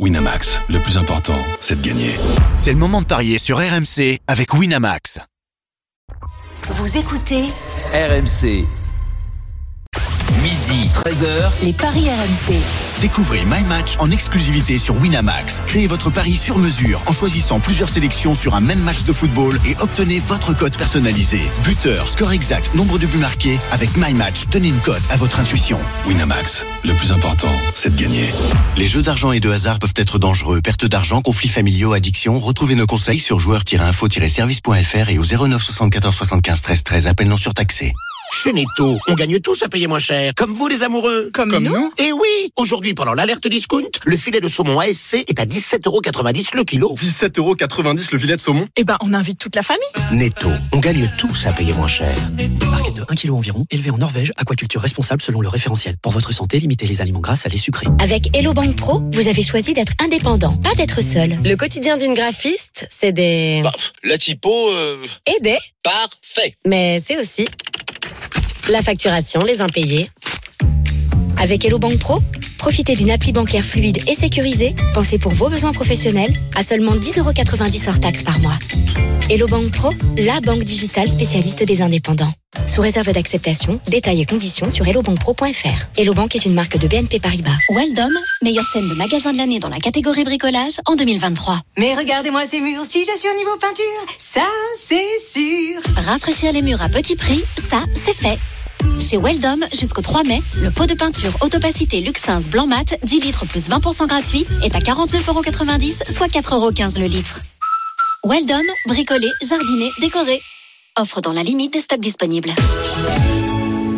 Winamax, le plus important, c'est de gagner. C'est le moment de parier sur RMC avec Winamax. Vous écoutez RMC. Midi 13h. les paris RMC. Découvrez My Match en exclusivité sur Winamax. Créez votre pari sur mesure en choisissant plusieurs sélections sur un même match de football et obtenez votre cote personnalisé. Buteur, score exact, nombre de buts marqués. Avec My Match, donnez une cote à votre intuition. Winamax, le plus important, c'est de gagner. Les jeux d'argent et de hasard peuvent être dangereux. Perte d'argent, conflits familiaux, addiction. Retrouvez nos conseils sur joueurs-info-service.fr et au 09 74 75 13 13. Appel non surtaxé. Chez Netto, on gagne tous à payer moins cher. Comme vous les amoureux. Comme nous Et oui Aujourd'hui, pendant l'alerte discount, le filet de saumon ASC est à 17,90€ le kilo. 17,90€ le filet de saumon Eh ben, on invite toute la famille. Netto, on gagne tous à payer moins cher. Barquette de 1 kg environ, élevée en Norvège, aquaculture responsable selon le référentiel. Pour votre santé, limitez les aliments gras, salés, sucrés. Avec Hello Bank Pro, vous avez choisi d'être indépendant, pas d'être seul. Le quotidien d'une graphiste, c'est des... Bah, la typo, euh, et des... parfait. Mais c'est aussi la facturation, les impayés. Avec Hello Bank Pro, profitez d'une appli bancaire fluide et sécurisée, pensée pour vos besoins professionnels, à seulement 10,90€ hors taxes par mois. Hello Bank Pro, la banque digitale spécialiste des indépendants. Sous réserve d'acceptation, détails et conditions sur hellobankpro.fr. Hello Bank est une marque de BNP Paribas. Weldom, meilleure chaîne de magasins de l'année dans la catégorie bricolage en 2023. Mais regardez-moi ces murs, si je suis au niveau peinture, ça c'est sûr. Rafraîchir les murs à petit prix, ça c'est fait. Chez Weldom, jusqu'au 3 mai, le pot de peinture Autopacité Luxins Blanc Mat, 10 litres plus 20% gratuit, est à 49,90€, soit 4,15€ le litre. Weldom, bricoler, jardiner, décorer. Offre dans la limite des stocks disponibles.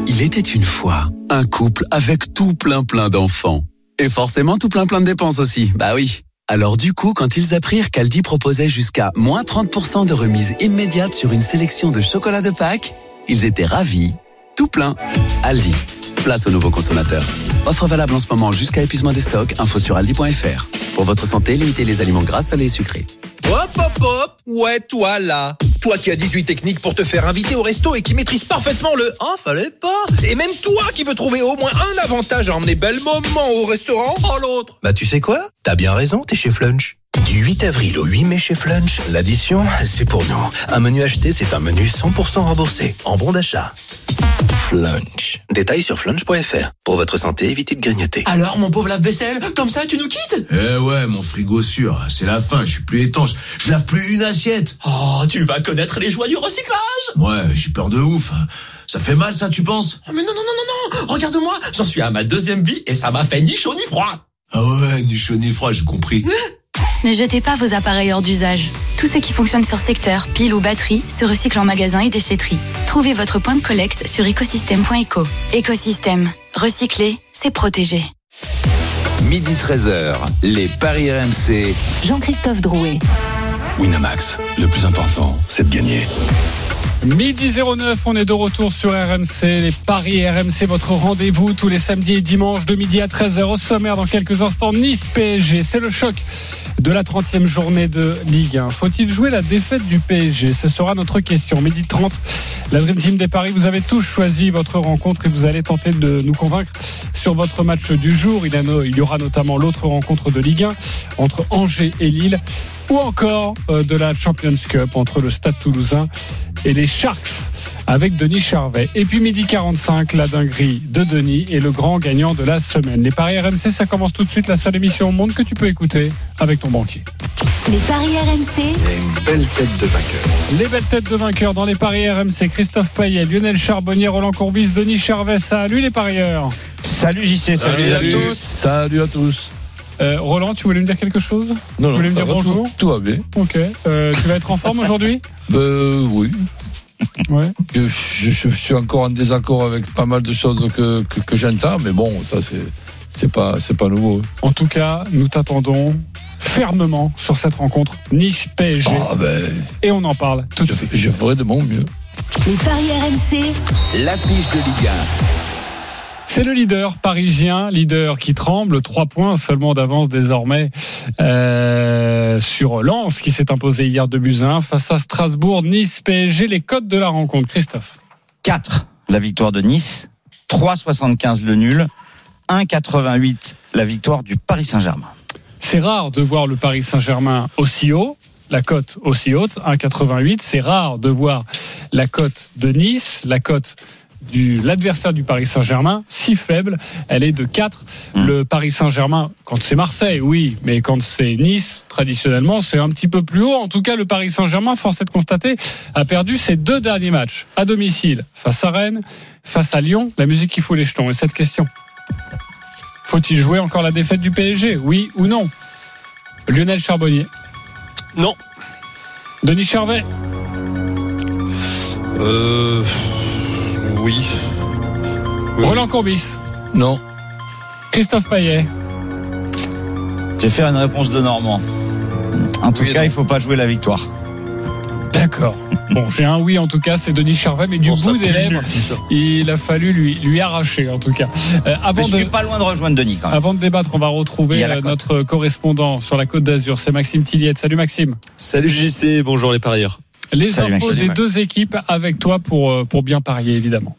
Il était une fois un couple avec tout plein plein d'enfants. Et forcément tout plein plein de dépenses aussi, bah oui. Alors du coup, quand ils apprirent qu'Aldi proposait jusqu'à moins 30% de remise immédiate sur une sélection de chocolat de Pâques, ils étaient ravis. Tout plein. Aldi. Place aux nouveaux consommateurs. Offre valable en ce moment jusqu'à épuisement des stocks. Info sur aldi.fr. Pour votre santé, limitez les aliments gras, salés et sucrés. Hop hop hop Ouais toi là Toi qui as 18 techniques pour te faire inviter au resto et qui maîtrise parfaitement le « Ah fallait pas !» Et même toi qui veux trouver au moins un avantage à emmener belle moment au restaurant Oh l'autre Bah tu sais quoi? T'as bien raison, t'es chez Flunch. Du 8 avril au 8 mai chez Flunch, l'addition, c'est pour nous. Un menu acheté, c'est un menu 100% remboursé, en bon d'achat. Flunch. Détails sur flunch.fr. Pour votre santé, évitez de grignoter. Alors, mon pauvre lave-vaisselle, comme ça, tu nous quittes? Eh ouais, mon frigo sûr, c'est la fin, je suis plus étanche. Je lave plus une assiette. Oh, tu vas connaître les joies du recyclage Ouais, j'ai peur de ouf. Ça fait mal, ça, tu penses? Oh, Mais non, non, non, non, non Regarde-moi, j'en suis à ma deuxième vie et ça m'a fait ni chaud ni froid. Ah ouais, ni chaud ni froid, j'ai compris. Ne jetez pas vos appareils hors d'usage. Tout ce qui fonctionne sur secteur, pile ou batterie, se recycle en magasin et déchetterie. Trouvez votre point de collecte sur écosystème.eco. Écosystème. Recycler, c'est protéger. Midi 13h. Les Paris RMC. Jean-Christophe Drouet. Winamax, le plus important, c'est de gagner. Midi 09, on est de retour sur RMC, les Paris RMC, votre rendez-vous tous les samedis et dimanches de midi à 13h au sommaire dans quelques instants. Nice PSG, c'est le choc de la 30e journée de Ligue 1. Faut-il jouer la défaite du PSG Ce sera notre question. Midi 30, la Dream Team des Paris, vous avez tous choisi votre rencontre et vous allez tenter de nous convaincre sur votre match du jour. Il y aura notamment l'autre rencontre de Ligue 1 entre Angers et Lille ou encore de la Champions Cup entre le Stade toulousain et les Sharks avec Denis Charvet. Et puis midi 45, la dinguerie de Denis et le grand gagnant de la semaine. Les paris RMC, ça commence tout de suite, la seule émission au monde que tu peux écouter avec ton banquier. Les paris RMC. Une belle tête de vainqueur. Les belles têtes de vainqueurs dans les paris RMC. Christophe Payet, Lionel Charbonnier, Roland Courbis, Denis Charvet. Salut les parieurs. Salut JC, salut, Salut à tous. Salut à tous. Euh, Roland, tu voulais me dire quelque chose? Non, Tu voulais me dire bonjour? tout, tout va bien. Ok. Euh, tu vas être en forme aujourd'hui? Euh, oui. Ouais. Je, je- je suis encore en désaccord avec pas mal de choses que, que, que j'entends, mais bon, ça c'est c'est pas c'est pas nouveau. En tout cas, nous t'attendons fermement sur cette rencontre Niche PSG. Ah ben, Et on en parle tout de je, suite. je ferai de mon mieux. Les paris RMC. L'affiche de Ligue C'est le leader parisien, leader qui tremble, trois points seulement d'avance désormais euh, sur Lens qui s'est imposé hier de Buzyn face à Strasbourg, Nice, PSG, les codes de la rencontre. Christophe. 4, la victoire de Nice. 3,75 le nul. 1,88 la victoire du Paris Saint-Germain. C'est rare de voir le Paris Saint-Germain aussi haut, la cote aussi haute, 1,88. C'est rare de voir la cote de Nice, la cote du l'adversaire du Paris Saint-Germain si faible, elle est de 4. Le Paris Saint-Germain, quand c'est Marseille, oui, mais quand c'est Nice, traditionnellement, c'est un petit peu plus haut. En tout cas, le Paris Saint-Germain, force est de constater, a perdu ses deux derniers matchs à domicile, face à Rennes, face à Lyon. La musique qui fout les jetons. Et cette question faut-il jouer encore la défaite du PSG Oui ou non? Lionel Charbonnier Non. Denis Charvet Euh. Oui. Roland Courbis Non. Christophe Payet Je vais faire une réponse de Normand. En tout cas, il faut pas jouer la victoire. D'accord. Bon, j'ai un oui en tout cas, c'est Denis Charvet, mais du bout des lèvres, il a fallu lui, lui arracher en tout cas. Euh, avant je de, suis pas loin de rejoindre Denis quand même. avant de débattre, on va retrouver euh, notre correspondant sur la côte d'Azur, c'est Maxime Tilliette. Salut Maxime. Salut JC, bonjour les parieurs. Les Salut, infos des deux équipes avec toi pour, euh, pour bien parier évidemment.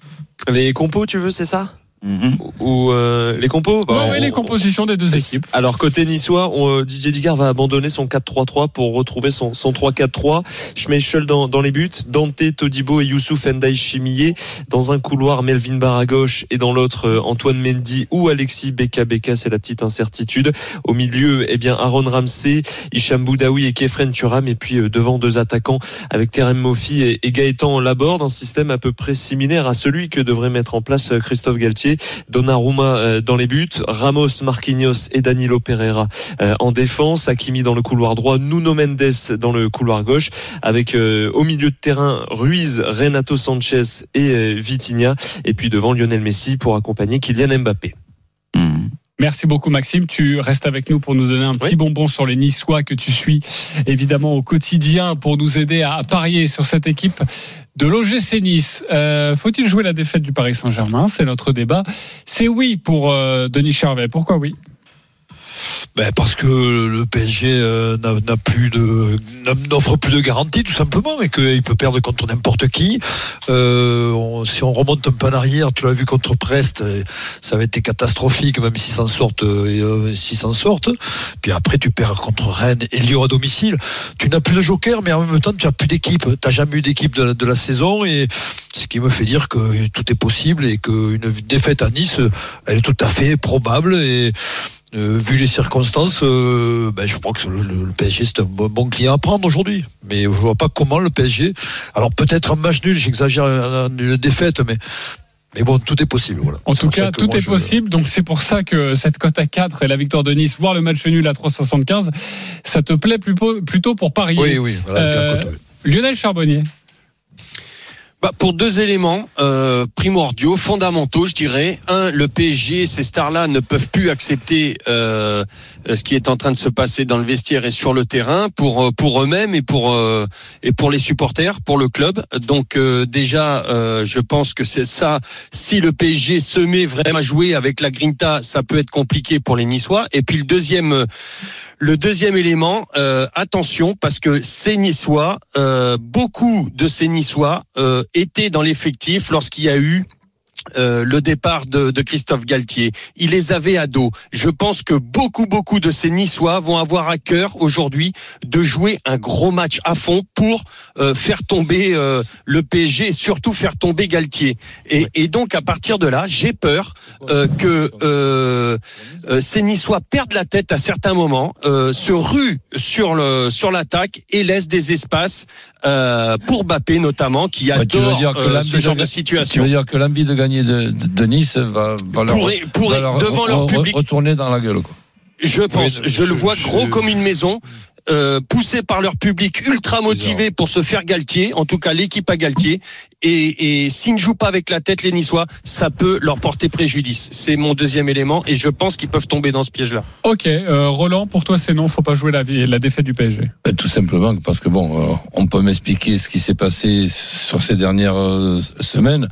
Les compos, tu veux, c'est ça? Mhm. Ou euh, les compos bah, Ouais, on- ouais, les compositions des deux équipes. Alors côté niçois, on, euh, Didier Digard va abandonner son 4-3-3 pour retrouver son, son 3-4-3. Schmeichel dans, dans les buts, Dante, Todibo et Youssouf Ndiaye Chimillé. Dans un couloir, Melvin Barr à gauche et dans l'autre, euh, Antoine Mendy ou Alexis Beka Beka, c'est la petite incertitude. Au milieu, eh bien Aaron Ramsey, Hicham Boudaoui et Kefren Turam. Et puis euh, devant deux attaquants avec Terem Mofi et, et Gaëtan Laborde, un système à peu près similaire à celui que devrait mettre en place Christophe Galtier. Donnarumma euh, dans les buts, Ramos, Marquinhos et Danilo Pereira euh, en défense, Hakimi dans le couloir droit, Nuno Mendes dans le couloir gauche, avec euh, au milieu de terrain Ruiz, Renato Sanchez et Vitinha, et puis devant Lionel Messi pour accompagner Kylian Mbappé. Merci beaucoup Maxime. Tu restes avec nous pour nous donner un petit bonbon sur les Niçois que tu suis évidemment au quotidien pour nous aider à parier sur cette équipe de l'OGC Nice. Euh, Faut-il jouer la défaite du Paris Saint-Germain? C'est notre débat. C'est oui pour euh, Denis Charvet. Pourquoi oui? Ben, parce que le PSG euh, n'a plus de n'offre plus de garantie tout simplement et qu'il peut perdre contre n'importe qui. Euh, si on remonte un peu en arrière, tu l'as vu contre Brest, euh, ça avait été catastrophique même s'ils s'en sortent, s'en sortent. Puis après tu perds contre Rennes et Lyon à domicile. Tu n'as plus de joker, mais en même temps tu as plus d'équipe. T'as jamais eu d'équipe de, la- de la saison et ce qui me fait dire que tout est possible et qu'une défaite à Nice, elle est tout à fait probable et euh, vu les circonstances, euh, ben, je crois que le, le- le PSG c'est un bon, bon client à prendre aujourd'hui. Mais je vois pas comment le PSG. Alors peut-être un match nul, j'exagère une défaite, mais mais bon, tout est possible. Voilà. En tout cas, tout est je- possible. Donc c'est pour ça que cette cote à 4 et la victoire de Nice, voire le match nul à 3,75, ça te plaît plutôt, pour parier. Oui, oui, voilà, la Euh, cote, Lionel Charbonnier. Bah, pour deux éléments euh, primordiaux, fondamentaux, je dirais. Un, le PSG, ces stars-là ne peuvent plus accepter euh, ce qui est en train de se passer dans le vestiaire et sur le terrain pour euh, pour eux-mêmes et pour euh, et pour les supporters, pour le club. Donc euh, déjà, euh, je pense que c'est ça. Si le PSG se met vraiment à jouer avec la Grinta, ça peut être compliqué pour les Niçois. Et puis le deuxième. Le deuxième élément, euh, attention, parce que ces Niçois, euh, beaucoup de ces Niçois euh, étaient dans l'effectif lorsqu'il y a eu euh, le départ de, de Christophe Galtier. Il les avait à dos. Je pense que beaucoup, beaucoup de ces Niçois vont avoir à cœur aujourd'hui de jouer un gros match à fond pour euh, faire tomber euh, le PSG et surtout faire tomber Galtier. Et, et donc à partir de là, j'ai peur euh, que euh, euh, ces Niçois perdent la tête à certains moments, euh, se ruent sur le sur l'attaque et laissent des espaces euh, pour Mbappé notamment, qui Ouais, tu veux adore dire que euh, ce genre de Tu situation. veux dire que l'envie de gagner de, de- de Nice va, va leur, Pourrait- pourrait, va leur devant leur re- public. retourner dans la gueule. Quoi. Je pense, je, le vois gros comme une maison. Euh, poussé par leur public ultra motivé pour se faire Galtier, en tout cas l'équipe à Galtier, et, et s'ils ne jouent pas avec la tête les Niçois, ça peut leur porter préjudice. C'est mon deuxième élément, et je pense qu'ils peuvent tomber dans ce piège-là. Ok, euh, Roland, pour toi c'est non, faut pas jouer la, la défaite du PSG. Ben, tout simplement parce que bon, euh, on peut m'expliquer ce qui s'est passé sur ces dernières euh, semaines.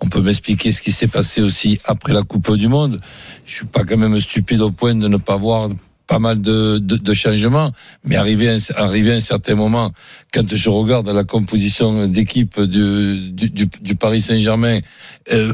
On peut m'expliquer ce qui s'est passé aussi après la Coupe du Monde. Je suis pas quand même stupide au point de ne pas voir pas mal de, de, de changements, mais arrivé à, arrivé à un certain moment, quand je regarde la composition d'équipe du, du, du, du Paris Saint-Germain, euh,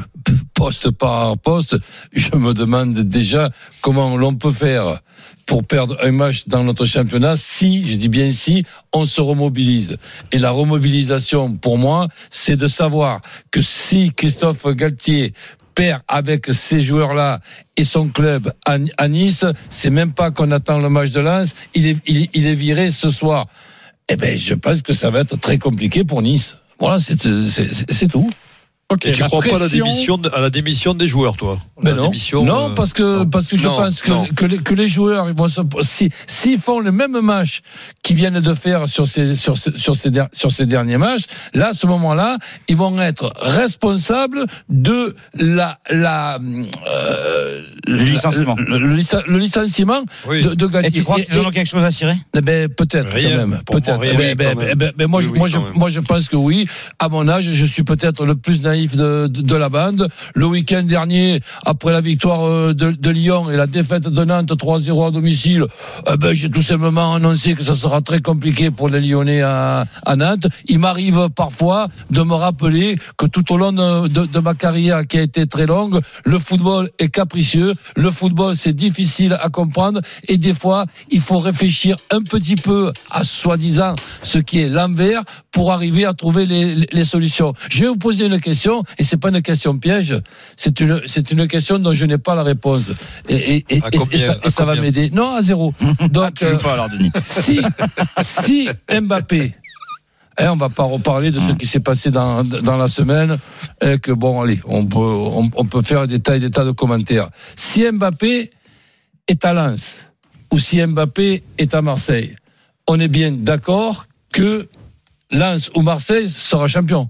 poste par poste, je me demande déjà comment l'on peut faire pour perdre un match dans notre championnat si, je dis bien si, on se remobilise. Et la remobilisation, pour moi, c'est de savoir que si Christophe Galtier perd avec ces joueurs-là et son club à, Nice, c'est même pas qu'on attend le match de Lens, il est, viré ce soir. Eh ben, je pense que ça va être très compliqué pour Nice. Voilà, c'est tout. Et tu la crois pas à la pression- démission, à la démission des joueurs, toi? Ben La non, démission, non euh, parce que parce que je Non, pense que, que, les, que joueurs ils vont se, si s'ils font le même match qu'ils viennent de faire sur ces sur ces, sur ces der- sur ces derniers matchs, là à ce moment-là, ils vont être responsables de la la euh, Le licenciement. le, le lic- le licenciement Oui. de, de Galtier. Et tu crois qu'ils ont quelque chose à cirer? Eh ben, peut-être Rien, quand même. Peut-être. moi, je pense que oui. À mon âge, je suis peut-être le plus naïf de, la bande. Le week-end dernier, après la victoire euh, de, Lyon et la défaite de Nantes 3-0 à domicile, eh ben, j'ai tout simplement annoncé que ça sera très compliqué pour les Lyonnais à, Nantes. Il m'arrive parfois de me rappeler que tout au long de, ma carrière qui a été très longue, le football est capricieux. Le football, c'est difficile à comprendre et des fois, il faut réfléchir un petit peu à soi-disant ce qui est l'envers pour arriver à trouver les solutions. Je vais vous poser une question et c'est pas une question piège, c'est une c'est une question dont je n'ai pas la réponse et, et, et, À et- combien et ça, va m'aider. Non, à zéro. Donc Tu joues pas alors, Denis. si, si Mbappé, hein, on va pas reparler de ce qui s'est passé dans, dans la semaine, et que bon, allez, on peut, on, on peut faire des tas et des tas de commentaires. Si Mbappé est à Lens, ou si Mbappé est à Marseille, on est bien d'accord que Lens ou Marseille sera champion.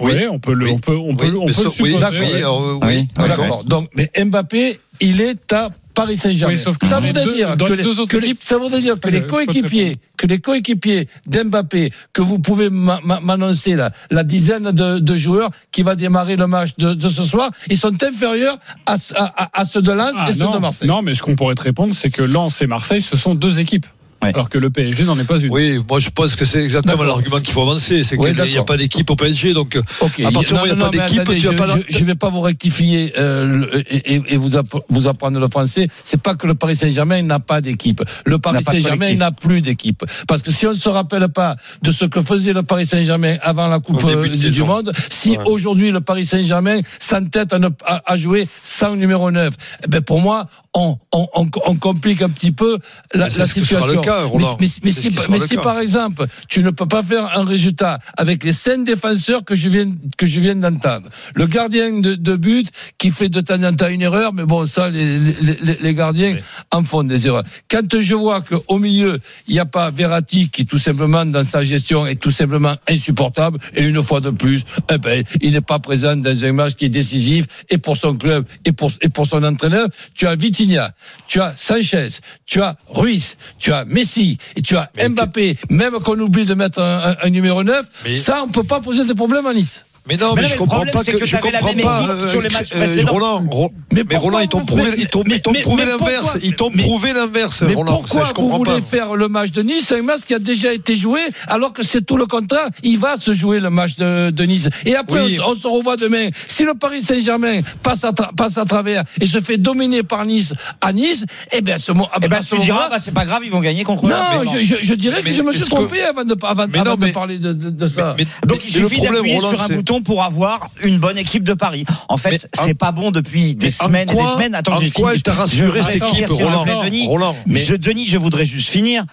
Oui. On peut le, Oui. on peut, on peut, Oui, on mais peut ça- le oui, supposer. d'accord, ouais. oui, alors, euh, Oui, oui, d'accord. D'accord. Donc, mais Mbappé, il est à Paris Saint-Germain. Oui, sauf que ça voudrait deux- dire que les que ça voudrait dire que les coéquipiers, que les coéquipiers d'Mbappé, que vous pouvez m'a- m'a- m'annoncer là, la dizaine de, de joueurs qui va démarrer le match de, de ce soir, ils sont inférieurs à, à, à- à ceux de Lens Ah, et ceux non, de Marseille. non, mais ce qu'on pourrait te répondre, c'est que Lens et Marseille, ce sont deux équipes. Ouais. Alors que le PSG n'en est pas une. Oui, moi je pense que c'est exactement l'argument qu'il faut avancer. C'est qu'il n'y a pas d'équipe au PSG. Donc, Ok. à partir du moment où il n'y a Non, pas d'équipe, tu je, n'as pas. je, je vais pas vous rectifier euh, le- et, et- et vous, app- vous apprendre le français. C'est pas que le Paris Saint-Germain n'a pas d'équipe. Le Paris Saint-Germain n'a plus d'équipe. Parce que si on ne se rappelle pas de ce que faisait le Paris Saint-Germain avant la Coupe euh, du saison. Monde, si Ouais. aujourd'hui le Paris Saint-Germain s'entête à, ne- à, à jouer sans numéro 9, eh ben pour moi, on, on, on, on complique un petit peu la, la situation. sera le cas, Roland. Mais, si, mais si par exemple, tu ne peux pas faire un résultat avec les cinq défenseurs que je viens, que je viens d'entendre. Le gardien de, de but qui fait de temps en temps une erreur, mais bon, ça, les, les, les- gardiens en font des erreurs. Quand je vois qu'au milieu, il n'y a pas Verratti qui, tout simplement, dans sa gestion, est tout simplement insupportable, et une fois de plus, eh ben, il n'est pas présent dans un match qui est décisif, et pour son club, et pour, et pour son entraîneur, tu as Vitinha, tu as Sanchez, tu as Ruiz, tu as Messi, et tu as Mbappé, même qu'on oublie de mettre un, un- un numéro 9, Mais- ça, on peut pas poser des problèmes à Nice. Mais non, Mais mais, non, je comprends pas que, que je comprends pas. équipe sur les matchs euh. Roland, Ro- Mais mais, Roland, ils t'ont prouvé, ils t'ont, l'inverse. Ils t'ont mais- prouvé l'inverse, Roland. pourquoi Ça, je vous voulez pas. faire le match de Nice, un match qui a déjà été joué, alors que c'est tout le contraire Il va se jouer le match de, de Nice. Et après, Oui. on, on se revoit demain. Si le Paris Saint-Germain passe à, tra- passe à travers et se fait dominer par Nice à Nice, eh bien, à ce, mo- ah Eh ben, ben, ce tu diras, moment-là- bah, c'est pas grave, ils vont gagner contre non, je, je, je dirais que je me suis trompé avant de, avant, de parler de, ça. Mais- Donc il suffit problème, d'appuyer Roland, sur un c'est- pour avoir une bonne équipe de Paris. En fait, c'est pas bon depuis des semaines et des semaines. Attends, en quoi elle t'a rassuré, cette équipe, Roland Denis. Roland, Mais je, Denis, je voudrais juste finir.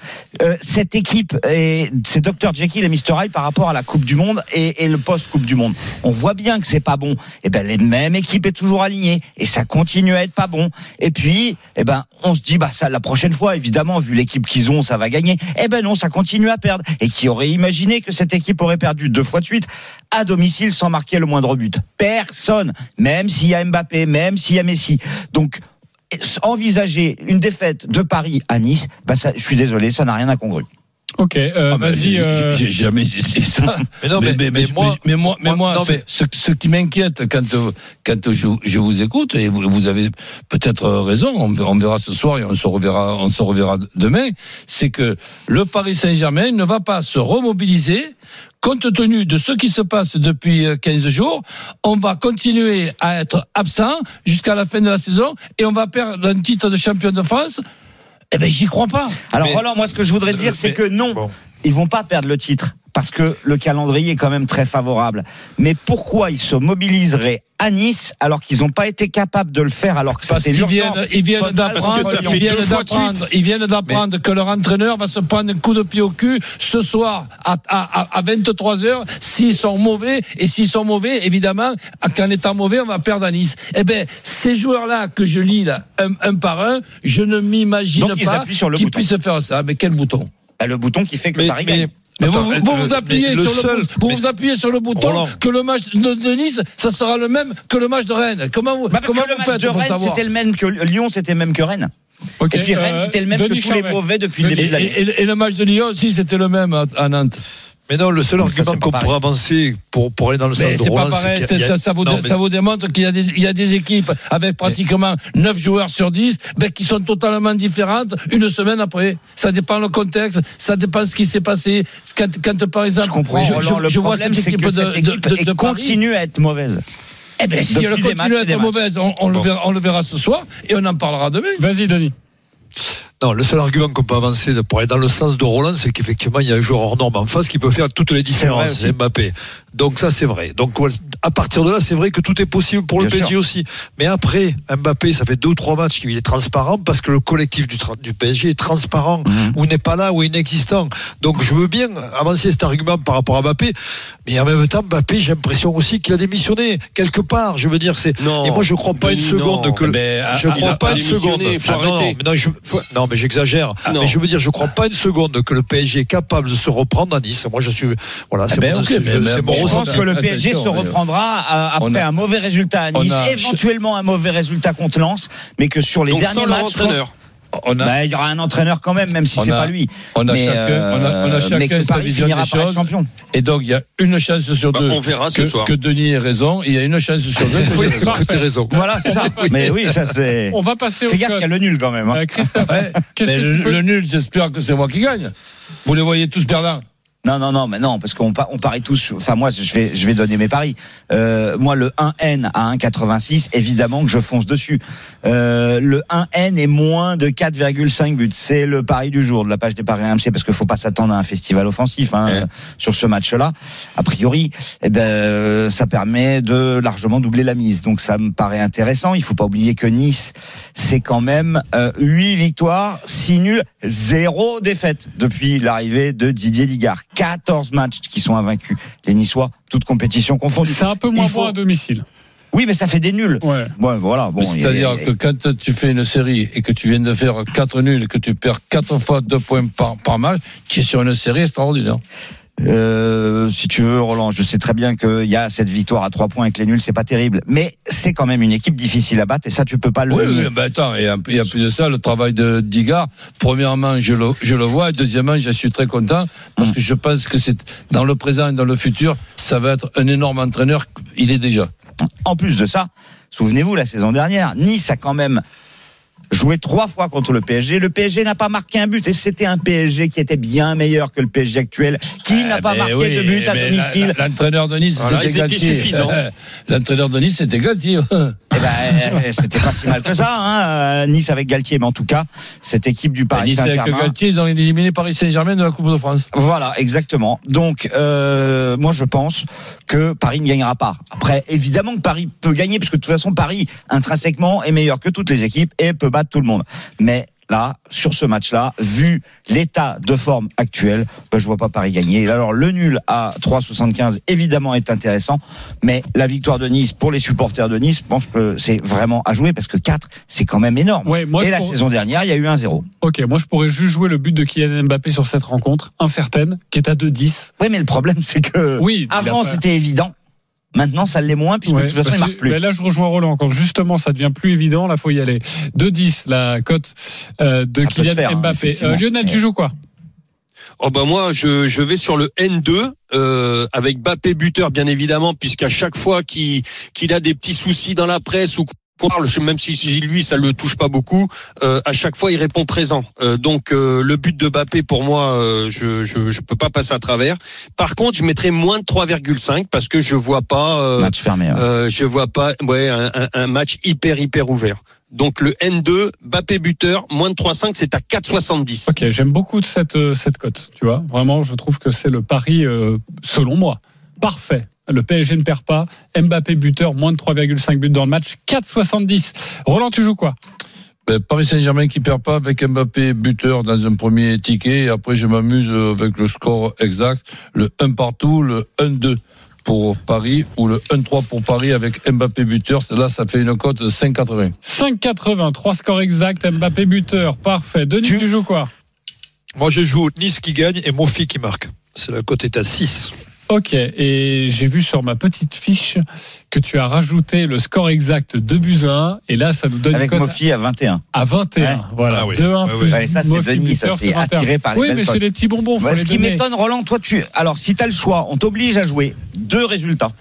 Euh, cette équipe, et c'est Dr Jekyll et Mr Hyde par rapport à la Coupe du Monde et, et le post-Coupe du Monde. On voit bien que c'est pas bon. Et ben, les mêmes équipes est toujours alignée et ça continue à être pas bon. Et puis, eh ben, on se dit, bah, ça, la prochaine fois, évidemment, vu l'équipe qu'ils ont, ça va gagner. Eh ben non, ça continue à perdre. Et qui aurait imaginé que cette équipe aurait perdu deux fois de suite à domicile sans marquer le moindre but? Personne. Même s'il y a Mbappé, même s'il y a Messi. Donc, envisager une défaite de Paris à Nice, bah je suis désolé, ça n'a rien d'incongru. Ok, euh, Ah, mais vas-y. j'ai- euh, J'ai jamais dit ça. Mais non, mais- mais moi- mais moi, mais moi- moi, non, ce, mais- ce- ce qui m'inquiète quand, euh, quand je, je vous écoute, et vous, vous avez peut-être raison, on, on verra ce soir et on se reverra, on se reverra demain, c'est que le Paris Saint-Germain ne va pas se remobiliser compte tenu de ce qui se passe depuis euh, 15 jours, on va continuer à être absent jusqu'à la fin de la saison et on va perdre un titre de champion de France Eh ben, j'y crois pas. Alors Mais- Roland, moi ce que je voudrais dire, c'est que non, ils vont pas perdre le titre parce que le calendrier est quand même très favorable. Mais pourquoi ils se mobiliseraient à Nice alors qu'ils n'ont pas été capables de le faire alors que c'était ils viennent ils viennent d'apprendre, ils viennent d'apprendre que leur entraîneur va se prendre un coup de pied au cul ce soir à, à, à 23 h s'ils sont mauvais et s'ils sont mauvais, évidemment, qu'en étant mauvais, on va perdre à Nice. Eh ben, ces joueurs-là que je lis là, un, un par un, je ne m'imagine pas qu'ils puissent faire ça. Mais quel bouton? Bah, le bouton qui fait que Mais- Paris mais- gagne. Mais Attends, vous, vous, le- vous appuyez mais sur le le, seul- vous, vous appuyez sur le bouton Roland. que le match de, de Nice, ça sera le même que le match de Rennes. Comment vous, Bah, comment que le vous match faites de Rennes, c'était le même que Lyon, c'était le même que Rennes. Ok, Et puis Rennes, euh, c'était le même Denis que tous les mauvais depuis le début de et, l'année. et- et le match de Lyon aussi, c'était le même à, à Nantes. Mais non, le seul Mais argument qu'on pourrait avancer pour, pour aller dans le sens Mais de pareil, c'est ça, ça, vous, Non, mais- ça vous démontre qu'il y, a des- il y a des équipes avec pratiquement 9 joueurs sur 10 ben, qui sont totalement différentes une semaine après. Ça dépend le contexte, ça dépend ce qui s'est passé. Quand, quand par exemple, Je comprends, Roland, le je vois problème, cette c'est équipe, que de, cette équipe de- de continue à être mauvaise. eh ben, si elle continue matchs à être mauvaise, on, on le verra, on le verra ce soir et on en parlera demain. Vas-y, Denis. Non, le seul argument qu'on peut avancer pour aller dans le sens de Roland, c'est qu'effectivement, il y a un joueur hors norme en face qui peut faire toutes les différences, Mbappé. Donc ça, c'est vrai. Donc à partir de là, c'est vrai que tout est possible pour le PSG sûr. aussi. Mais après, Mbappé, ça fait deux ou trois matchs qu'il est transparent parce que le collectif du, PSG est transparent, Mhm. ou n'est pas là, ou inexistant. Donc je veux bien avancer cet argument par rapport à Mbappé, mais en même temps, Mbappé, j'ai l'impression aussi qu'il a démissionné quelque part. Je veux dire, c'est. Et moi, je crois pas une seconde non. que. le- Mais, je ah, crois a pas une seconde. faut Ah, non, mais non, je- non, mais j'exagère. Non. Mais je veux dire, je crois pas une seconde que le PSG est capable de se reprendre à Nice. Moi, je suis. Voilà, c'est Ah ben, mon, ok, c'est- c'est Je pense que le PSG se reprendra euh, après a- un mauvais résultat à Nice, a- éventuellement un mauvais résultat contre Lens, mais que sur les Donc derniers sans matchs, a, bah, il y aura un entraîneur quand même, même si c'est pas lui. on a mais, chacun, on a, on a euh, chacun sa vision des choses. champion. Et donc, il y a une chance sur Bah, deux on verra ce que, soir. que Denis ait raison. Il y a une chance sur deux que. Que t'aies raison. Voilà, c'est ça. mais oui, ça c'est. On va passer au Fais gaffe, il y a le nul quand même. hein. Euh, Christophe, Ouais, qu'est-ce mais que le, tu peux- le nul, j'espère que c'est moi qui gagne. Vous les voyez tous perdants. Non, non, non, mais non, parce qu'on on parie tous. Enfin, moi, je vais, je vais donner mes paris. Euh, moi, le 1N à 1,86, évidemment que je fonce dessus. Euh, le 1N est moins de 4,5 buts. C'est le pari du jour de la page des paris RMC, parce qu'il faut pas s'attendre à un festival offensif hein, euh, sur ce match-là. A priori, eh ben, euh, ça permet de largement doubler la mise. Donc, ça me paraît intéressant. Il faut pas oublier que Nice, c'est quand même euh, 8 victoires, 6 nuls, 0 défaite depuis l'arrivée de Didier Digard. 14 matchs qui sont invaincus. Les Niçois, toutes compétitions confondues. C'est un peu moins faut- bon à domicile. Oui, mais ça fait des nuls. Ouais. Ouais, voilà. Bon, a- C'est-à-dire que quand tu fais une série et que tu viens de faire quatre nuls et que tu perds quatre fois deux points par, par match, tu es sur une série extraordinaire. Euh, si tu veux, Roland, je sais très bien qu'il y a cette victoire à trois points avec les nuls, c'est pas terrible. Mais c'est quand même une équipe difficile à battre et ça, tu peux pas le Oui, oui, ben attends, et en, et en plus de ça, le travail de Digard, premièrement, je le, je le vois, et deuxièmement, je suis très content, parce que je pense que c'est dans le présent et dans le futur, ça va être un énorme entraîneur, il est déjà. En plus de ça, souvenez-vous, la saison dernière, Nice a quand même joué trois fois contre le PSG. Le PSG n'a pas marqué un but et c'était un PSG qui était bien meilleur que le PSG actuel, qui n'a pas Eh marqué oui, de but à mais domicile. la- L'entraîneur de Nice, Voilà, c'était suffisant. L'entraîneur de Nice, c'était Galtier. Eh ben, euh, c'était pas si mal que ça, hein, euh, Nice avec Galtier, mais en tout cas, cette équipe du Paris Nice avec Saint-Germain. Galtier, ils ont éliminé Paris Saint-Germain de la Coupe de France. Voilà, exactement. Donc, euh, moi, je pense que Paris ne gagnera pas. Après, évidemment que Paris peut gagner, parce que de toute façon, Paris, intrinsèquement, est meilleur que toutes les équipes et peut battre tout le monde. Mais là, sur ce match-là, vu l'état de forme actuel, ben, je vois pas Paris gagner. Alors, le nul à 3,75, évidemment, est intéressant. Mais la victoire de Nice, pour les supporters de Nice, je pense que c'est vraiment à jouer, parce que 4, c'est quand même énorme. Ouais, moi, et la pour- saison dernière, il y a eu un 0. Ok, moi je pourrais juste jouer le but de Kylian Mbappé sur cette rencontre, incertaine, qui est à 2-10. Oui, mais le problème, c'est que Oui, avant, pas- c'était évident. Maintenant, ça l'est moins, puisque Ouais, de toute façon, il marque que- plus. ben là, je rejoins Roland. Quand justement ça devient plus évident, là, faut y aller. 2-10, la cote euh, de Ça Kylian faire, hein, Mbappé. Euh, Lionel, tu joues quoi? Oh bah moi je, je vais sur le N2 euh, avec Bappé buteur bien évidemment puisqu'à chaque fois qu'il qu'il a des petits soucis dans la presse ou qu'on parle, je- même si, si lui ça le touche pas beaucoup, euh, à chaque fois il répond présent. Euh, donc euh, le but de Bappé pour moi euh, je, je je peux pas passer à travers. Par contre je mettrais moins de 3,5 parce que je vois pas euh, Match fermé. ouais. euh, je vois pas ouais un, un- un match hyper hyper ouvert. Donc le N2, Bappé buteur, moins de 3,5, c'est à 4,70. Ok, j'aime beaucoup cette, cette cote, tu vois. Vraiment, je trouve que c'est le pari, euh, selon moi, parfait. Le PSG ne perd pas. Mbappé buteur, moins de 3,5 buts dans le match, 4,70. Roland, tu joues quoi? Ben, Paris Saint-Germain qui perd pas avec Mbappé buteur dans un premier ticket. Et après, je m'amuse avec le score exact. Le 1 partout, le 1-2 pour Paris ou le 1-3 pour Paris avec Mbappé buteur. Là, ça fait une cote de 5,80. 5,80, 3 scores exacts, Mbappé buteur, parfait. Denis, tu, joues quoi? Moi, je joue Nice qui gagne et Mofi qui marque. C'est la cote est à 6. Ok, et j'ai vu sur ma petite fiche que tu as rajouté le score exact de buts à 1, et là, ça nous donne Avec une cote Mofi à 21. à 21. Ouais. Voilà, Ah oui. 2-1 Ouais, plus ouais. Ouais, ça, c'est Denis, ça, c'est 21. attiré par les Oui, mais c'est les petits bonbons. les ce qui m'étonne, Roland, toi, tu. Alors, si tu as le choix, on t'oblige à jouer deux résultats.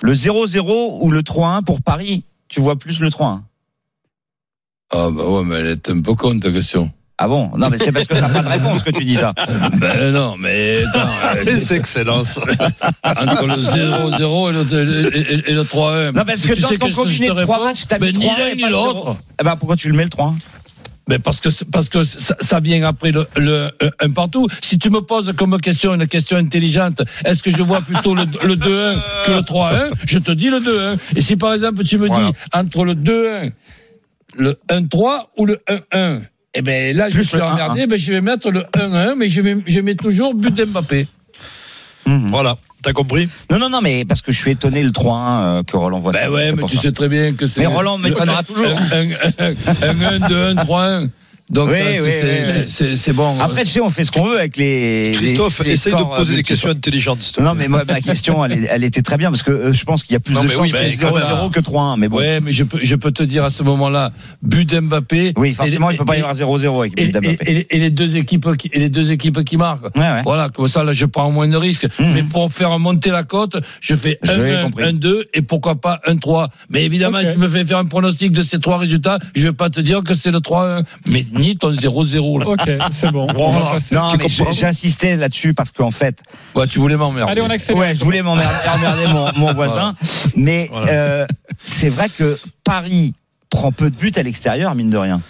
Le 0-0 ou le 3-1 pour Paris. Tu vois plus le 3-1. Ah, bah ouais, mais elle est un peu con, ta question. Ah bon? Non, mais c'est parce que t'as pas de réponse que tu dis ça. Ben non, mais attends, euh, C'est excellent. entre le 0-0 et le, et, le 3-1. Non, parce que Tu dans sais ton combiné de te 3 réponds, matchs, t'as mis ben, ni 3 l'un et pas l'autre. 0. Eh ben, pourquoi tu le mets le 3 Mais parce que parce que ça, ça vient après le, le euh, un partout. Si tu me poses comme question une question intelligente, est-ce que je vois plutôt le, le 2-1 que le 3-1 Je te dis le 2-1. Et si par exemple tu me Voilà. dis entre le 2-1, le 1-3 ou le 1-1, eh ben là je Plus suis emmerdé. 1-1. Ben je vais mettre le 1-1, mais je vais je mets toujours but d'Mbappé. Voilà, t'as compris? Non, non, non, mais parce que je suis étonné le 3-1 euh, que Roland voit. Ben ça, ouais, mais tu ça. sais très bien que c'est. Mais Roland m'étonnera toujours. Un 1, 2-1, 3-1. Donc Oui, c'est- oui, oui, bon. Après, tu sais, on fait ce qu'on veut avec les. Christophe, les- les essaye de poser euh, des questions intelligentes. Non, mais moi, ma question, elle, elle était très bien parce que euh, je pense qu'il y a plus Non, de mais chances mais 0-0 quand même. que 3-1. Mais bon. Ouais, mais je peux, je peux te dire à ce moment-là, but d'Mbappé. Oui, forcément, Et- il peut pas y avoir 0-0 avec et, but d'Mbappé. et- et- et les deux équipes qui, et les deux équipes qui marquent. Ouais, ouais. Voilà, comme ça, là, je prends moins de risques. Mhm. Mais pour faire monter la cote, je fais J'ai 1-1, compris. 1-2 et pourquoi pas 1-3. Mais évidemment, Ok. si tu me fais faire un pronostic de ces trois résultats, je vais pas te dire que c'est le 3-1. Mais ni ton 0-0, là. Ok, c'est bon. On va passer. Non, Tu mais insisté là-dessus parce qu'en fait, Ouais, tu voulais m'emmerder. Allez, on accélère. ouais, je voulais m'emmerder emmerder mon, mon voisin, mais Voilà. euh, c'est vrai que Paris prend peu de buts à l'extérieur, mine de rien.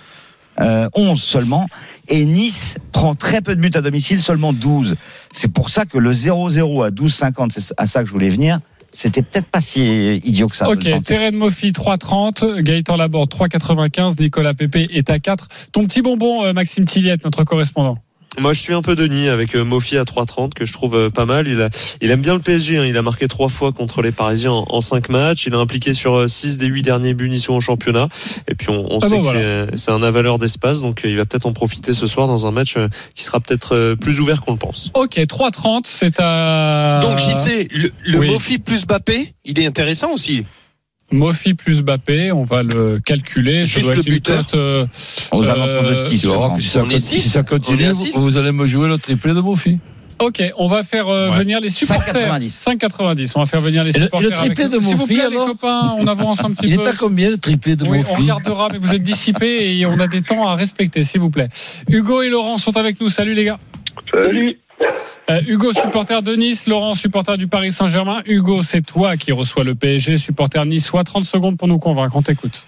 Euh, 11 seulement. Et Nice prend très peu de buts à domicile, seulement 12. C'est pour ça que le 0-0 à 12,50, c'est à ça que je voulais venir. C'était peut-être pas si idiot que ça. Ok. Terren Moffi 3,30, Gaëtan Laborde 3,95, Nicolas Pépé est à 4. Ton petit bonbon, euh, Maxime Tilliette, notre correspondant. Moi, je suis un peu Denis avec euh, Mofi à 3,30 que je trouve euh, pas mal. Il, a, il aime bien le PSG. hein. Il a marqué trois fois contre les Parisiens en, en cinq matchs. Il est impliqué sur euh, six des huit derniers buts niçois en championnat. Et puis, on, on Ah sait que voilà. c'est- c'est un avaleur d'espace. Donc, euh, il va peut-être en profiter ce soir dans un match euh, qui sera peut-être euh, plus ouvert qu'on le pense. Ok, 3,30, c'est à. Donc j'y sais, le, le Oui. Mofi plus Bappé, il est intéressant aussi. Mofi plus Bappé, on va le calculer. Ça Juste doit le buteur. cote, euh, Aux euh, alentours de 6. Tu vas voir que si ça, On est continue- six si ça On continue, vous, allez me jouer le triplé de Mofi. Ok, on va faire euh, Ouais. venir les supporters. 5,90. 5,90. On va faire venir les Et le- supporters. le triplé avec de. S'il vous Mofi, plaît, alors les copains, on avance un petit Il peu. est à combien le triplé de Oui, on Mofi regardera, mais vous êtes dissipés et on a des temps à respecter, s'il vous plaît. Hugo et Laurent sont avec nous. Salut les gars. Salut. Euh, Hugo, supporter de Nice, Laurent, supporter du Paris Saint-Germain. Hugo, c'est toi qui reçois le PSG, supporter niçois. 30 secondes pour nous convaincre. On t'écoute.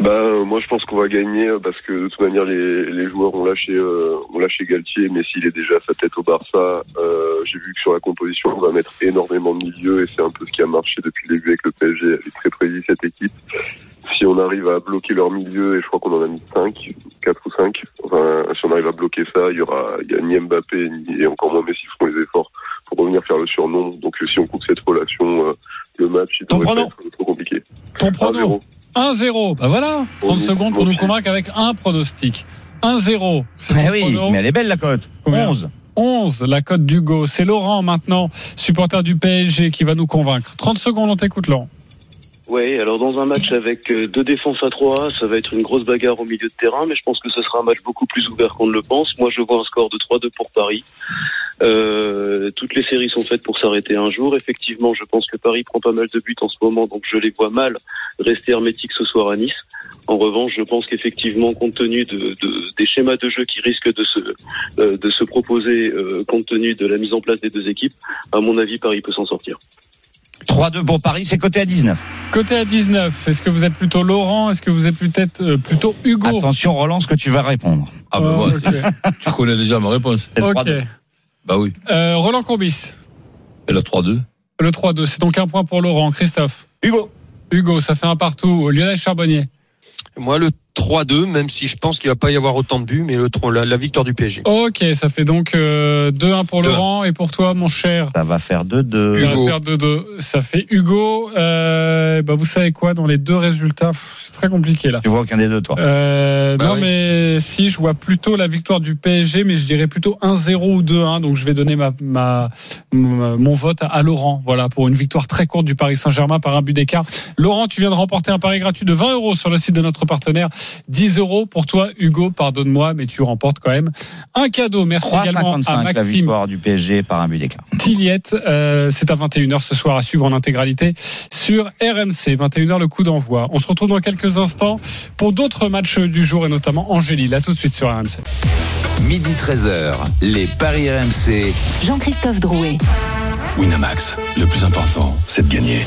Bah euh, moi je pense qu'on va gagner euh, parce que de toute manière les, les joueurs ont lâché euh, ont lâché Galtier mais s'il est déjà à sa tête au Barça euh, j'ai vu que sur la composition on va mettre énormément de milieux et c'est un peu ce qui a marché depuis le début avec le PSG elle est très prévisible cette équipe si on arrive à bloquer leur milieu et je crois qu'on en a mis 5 4 ou 5 enfin si on arrive à bloquer ça il y aura il y a ni Mbappé ni et encore moins Messi feront les efforts pour revenir faire le surnom. Donc si on coupe cette relation euh, le match il devrait être trop compliqué. Ton prono 1-0. Bah voilà. 30 Oui, secondes pour nous convaincre avec un pronostic. 1-0. C'est Mais oui, prono. mais elle est belle la cote. Combien 11. 11, la cote d'Hugo. C'est Laurent maintenant, supporter du PSG, qui va nous convaincre. 30 secondes, on t'écoute, Laurent. Oui, alors dans un match avec euh, deux défenses à trois, ça va être une grosse bagarre au milieu de terrain, mais je pense que ce sera un match beaucoup plus ouvert qu'on ne le pense. Moi, je vois un score de 3-2 pour Paris. Euh, toutes les séries sont faites pour s'arrêter un jour. Effectivement, je pense que Paris prend pas mal de buts en ce moment, donc je les vois mal rester hermétiques ce soir à Nice. En revanche, je pense qu'effectivement, compte tenu de, de- des schémas de jeu qui risquent de se, euh, proposer, compte tenu de la mise en place des deux équipes, à mon avis, Paris peut s'en sortir. 3-2 pour Paris, c'est coté à 19. Côté à 19, est-ce que vous êtes plutôt Laurent? Est-ce que vous êtes peut-être euh, plutôt Hugo? Attention, Roland, ce que tu vas répondre. Ah, bah, Oh, ok. tu connais déjà ma réponse. C'est le Ok. 3-2. Bah oui. Euh, Roland Courbis, Et la 3-2. le 3-2. C'est donc un point pour Laurent. Christophe Hugo. Hugo, ça fait un partout. Lionel Charbonnier. Moi, le 3-2, même si je pense qu'il va pas y avoir autant de buts, mais le 3, la, la victoire du PSG. Ok, ça fait donc euh, 2-1 pour 2-1. Laurent. Et pour toi, mon cher? Ça va faire 2-2. Ça va Hugo. faire 2-2. Ça fait Hugo. Euh, bah vous savez quoi? Dans les deux résultats, c'est très compliqué là. Tu vois aucun des deux, toi. Euh, Bah non oui. mais si je vois plutôt la victoire du PSG mais je dirais plutôt 1-0 ou 2-1 donc je vais donner ma, ma, ma- mon vote à, à Laurent voilà pour une victoire très courte du Paris Saint-Germain par un but d'écart Laurent tu viens de remporter un pari gratuit de 20 euros sur le site de notre partenaire 10 euros pour toi Hugo pardonne-moi mais tu remportes quand même un cadeau merci également à 3,55 la Maxime victoire du PSG par un but d'écart. Tilliette. Euh, c'est à 21h ce soir à suivre en intégralité sur RMC. 21h le coup d'envoi. On se retrouve dans quelques instants pour d'autres matchs du jour et notamment Angélie. Là tout de suite sur RMC. Midi 13h, les Paris RMC. Jean-Christophe Drouet. Winamax, le plus important, c'est de gagner.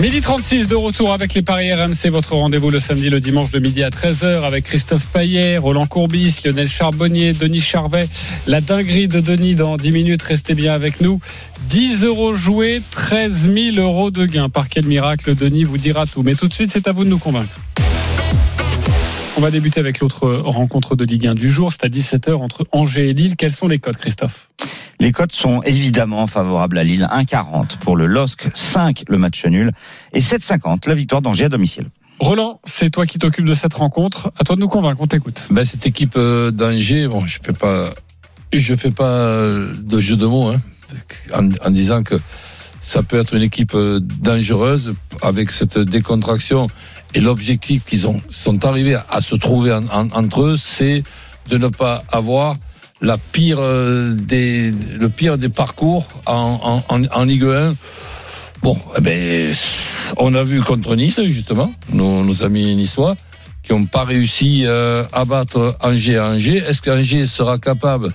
Midi 36 de retour avec les Paris RMC, votre rendez-vous le samedi, le dimanche de midi à 13h avec Christophe Paillet, Roland Courbis, Lionel Charbonnier, Denis Charvet. La dinguerie de Denis dans 10 minutes, restez bien avec nous. 10 euros joués, 13 000 euros de gains. Par quel miracle Denis vous dira tout. Mais tout de suite, c'est à vous de nous convaincre. On va débuter avec l'autre rencontre de Ligue 1 du jour. C'est à 17h entre Angers et Lille. Quels sont les codes, Christophe? Les cotes sont évidemment favorables à Lille. 1,40 pour le LOSC, 5 le match nul et 7,50 la victoire d'Angers à domicile. Roland, c'est toi qui t'occupes de cette rencontre. À toi de nous convaincre. On t'écoute. Ben, cette équipe euh, d'Angers, bon, je fais pas, je fais pas euh, de jeu de mots, hein, en, en disant que ça peut être une équipe euh, dangereuse avec cette décontraction et l'objectif qu'ils ont sont arrivés à se trouver en- en- entre eux, c'est de ne pas avoir la pire euh, des, le pire des parcours en, Ligue 1. Bon, eh ben, on a vu contre Nice, justement, nos, nos amis niçois, qui n'ont pas réussi euh, à battre Angers à Angers. Est-ce qu'Angers sera capable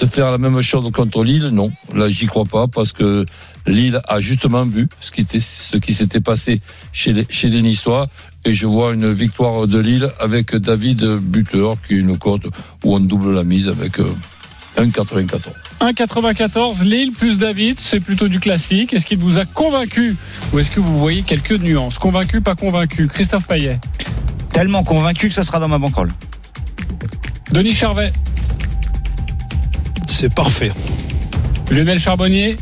de faire la même chose contre Lille? Non, là, j'y crois pas, parce que Lille a justement vu ce qui, était, ce qui s'était passé chez les, chez les Niçois. Et je vois une victoire de Lille avec David Buteur, qui est une cote où on double la mise avec euh, 1,94. 1,94 Lille plus David, c'est plutôt du classique. Est-ce qu'il vous a convaincu ou est-ce que vous voyez quelques nuances? Convaincu, pas convaincu? Christophe Payet. Tellement convaincu que ça sera dans ma banquerolle. Denis Charvet. C'est parfait. Lionel Charbonnier.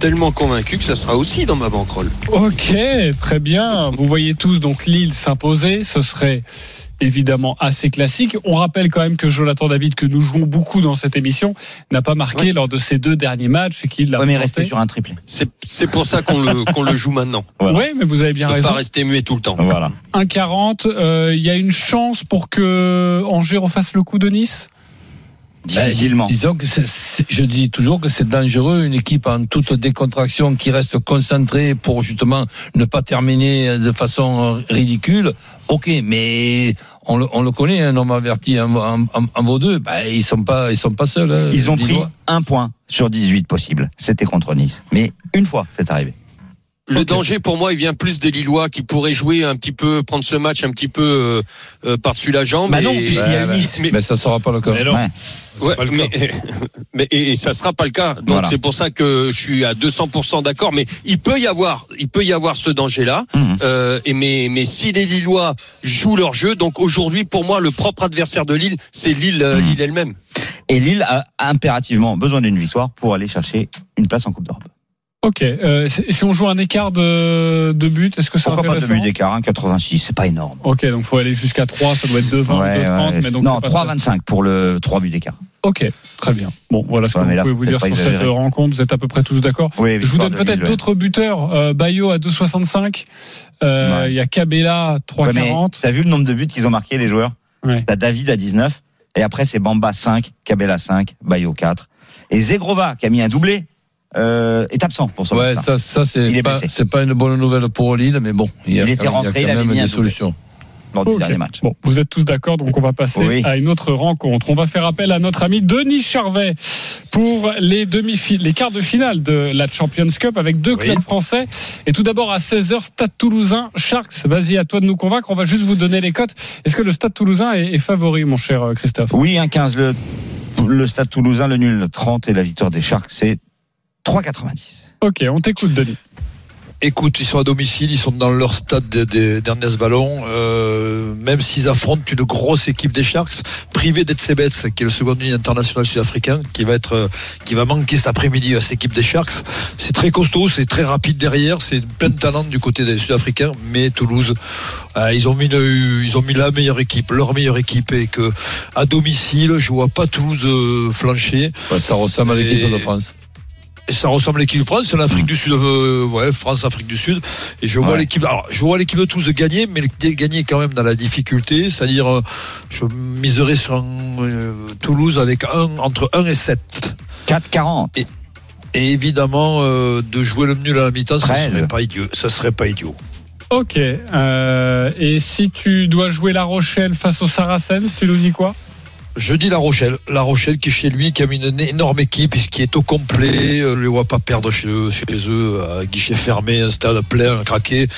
Tellement convaincu que ça sera aussi dans ma banquerolle. Ok, très bien. Vous voyez tous donc Lille s'imposer. Ce serait évidemment assez classique. On rappelle quand même que Jonathan David, que nous jouons beaucoup dans cette émission, n'a pas marqué lors de ses deux derniers matchs et qu'il l'a Ouais, mais remporté. rester sur un triplé. C'est c'est pour ça qu'on le, qu'on le joue maintenant. Oui, mais vous avez bien Ne raison. pas rester muet tout le temps. Voilà. 1,40. euh, Il y a une chance pour que Angers refasse le coup de Nice? Difficilement. Ben, disons que c'est- c'est- je dis toujours que c'est dangereux une équipe en toute décontraction qui reste concentrée pour justement ne pas terminer de façon ridicule. Ok, mais on le, on le connaît, un homme averti en, en, en- en vaut deux. Ben, ils sont pas, ils sont pas seuls. hein, Ils ont pris un point sur 18 possible. C'était contre Nice. Mais une fois, c'est arrivé. Le danger pour moi, il vient plus des Lillois qui pourraient jouer un petit peu, prendre ce match un petit peu euh, euh, par-dessus la jambe. Bah non, et- puisqu'il y a mais- Nice. mais- Mais ça sera pas le cas. Mais non. Ouais. Ouais, pas le mais, mais et, et ça sera pas le cas. Donc Voilà. c'est pour ça que je suis à 200% d'accord. Mais il peut y avoir, il peut y avoir ce danger-là. Mhm. Euh, et mais mais si les Lillois jouent leur jeu, donc aujourd'hui pour moi le propre adversaire de Lille, c'est Lille, euh, Mhm. Lille elle-même. Et Lille a impérativement besoin d'une victoire pour aller chercher une place en Coupe d'Europe. Ok. euh, si on joue un écart de, de but, est-ce que c'est Pourquoi pas de but d'écart hein, 86, c'est pas énorme. Ok, donc faut aller jusqu'à 3, ça doit être 2,20 Ouais, 2,30. ouais. Mais donc non, c'est pas 3,25 pour le 3 buts d'écart. Ok, très bien. Bon, voilà ce que Ouais, vous mais là, pouvez vous dire sur cette exagérer. rencontre. Vous êtes à peu près tous d'accord. Oui, Je vous donne peut-être d'autres buteurs. Euh, Bayo à 2,65. Euh. Il y a Cabella Ouais, mais 3,40. T'as vu le nombre de buts qu'ils ont marqué les joueurs? T'as David à 19 et après c'est Bamba 5, Cabella 5, Bayo 4 et Zegrova qui a mis un doublé euh, est absent pour son Ouais, ça, ça c'est est pas, blessé. c'est pas une bonne nouvelle pour Lille, mais bon, il y a, Il était quand même- rentré, il y a quand avait même des solutions. lors du Ok. dernier match. Bon, vous êtes tous d'accord, donc on va passer Oui. à une autre rencontre. On va faire appel à notre ami Denis Charvet pour les demi les quarts de finale de la Champions Cup avec deux clubs français. Et tout d'abord à 16h, Stade Toulousain, Sharks. Vas-y, à toi de nous convaincre. On va juste vous donner les cotes. Est-ce que le Stade Toulousain est, est favori, mon cher euh, Christophe? Oui, 1-15 le, le Stade Toulousain, le nul 30 et la victoire des Sharks, c'est 3,90. Ok, on t'écoute, Denis. Écoute, ils sont à domicile, ils sont dans leur stade de- de- d'Ernest Vallon. Euh, même s'ils affrontent une grosse équipe des Sharks, privé d'Etsebets, qui est le second ligne international sud-africain, qui va être, euh, qui va manquer cet après-midi à cette équipe des Sharks. C'est très costaud, c'est très rapide derrière, c'est plein de talent du côté des Sud-Africains. Mais Toulouse, euh, ils ont mis, une- ils ont mis la meilleure équipe, leur meilleure équipe, et que à domicile, je vois pas Toulouse euh, flancher. ça ressemble à l'équipe de France. Et ça ressemble à l'équipe de France, c'est l'Afrique du Sud, euh, ouais, France, Afrique du Sud. Et je vois Ouais. l'équipe, alors, je vois l'équipe de Toulouse gagner, mais gagner quand même dans la difficulté, c'est-à-dire, euh, je miserais sur un, euh, Toulouse avec un, entre 1 et 7. 4,40. Et, et évidemment, euh, de jouer le nul à la mi-temps, ça 13. serait pas idiot. Ça serait pas idiot. Ok. euh, et si tu dois jouer La Rochelle face aux Saracens, tu nous dis quoi? Je dis La Rochelle. La Rochelle qui est chez lui, qui a mis une énorme équipe, qui est au complet. euh, Je ne les vois pas perdre chez eux, chez eux, à guichet fermé, un stade plein, craqué,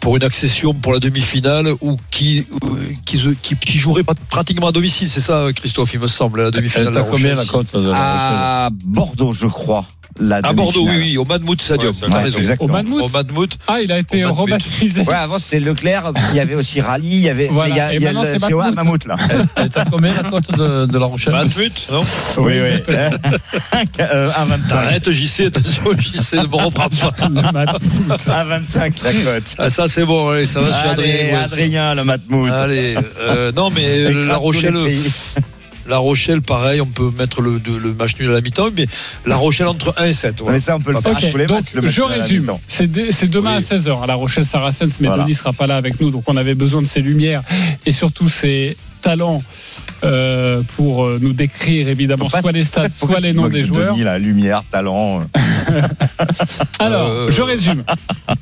pour une accession pour la demi-finale, ou qui, euh, qui, qui, qui jouerait prat- pratiquement à domicile. C'est ça, Christophe, il me semble, la demi-finale. Elle de La t'a combien Rochelle, la cote de la À Bordeaux, je crois. La À Bordeaux, oui, oui, au Madmout Stadium. Ouais, exactement. Au Madmout Au Madmout. Ah, il a été Madmout. rebaptisé. Ouais, avant c'était Leclerc, il y avait aussi Rally, il y avait. Voilà. il y a, Et il y a maintenant, le c'est COA Mammouth. Mammouth là. Elle- combien la cote de, de la Rochelle Madmout, non Oui, oui. Euh, 1,25. T'arrêtes, JC, attention, JC, ne me reprends pas. Le Matmout. 1,25 la cote. Ah, ça, c'est bon, allez, ça va, je suis Allez, Adrien. le Matmout. Allez, euh, non mais euh, La Rochelle. La Rochelle, pareil, on peut mettre le, de- le match nul à la mi-temps, mais La Rochelle entre 1 et 7. voilà. Mais ça, on peut le faire Ok, tous les donc matchs. le mettre je résume. C'est demain Oui. à 16h à La Rochelle Saracens, mais Voilà. Denis sera pas là avec nous, donc on avait besoin de ses lumières et surtout ses talents euh, pour euh, nous décrire évidemment soit les stats, soit les noms des de joueurs. Denis, la lumière, talent. Alors, Euh, je résume.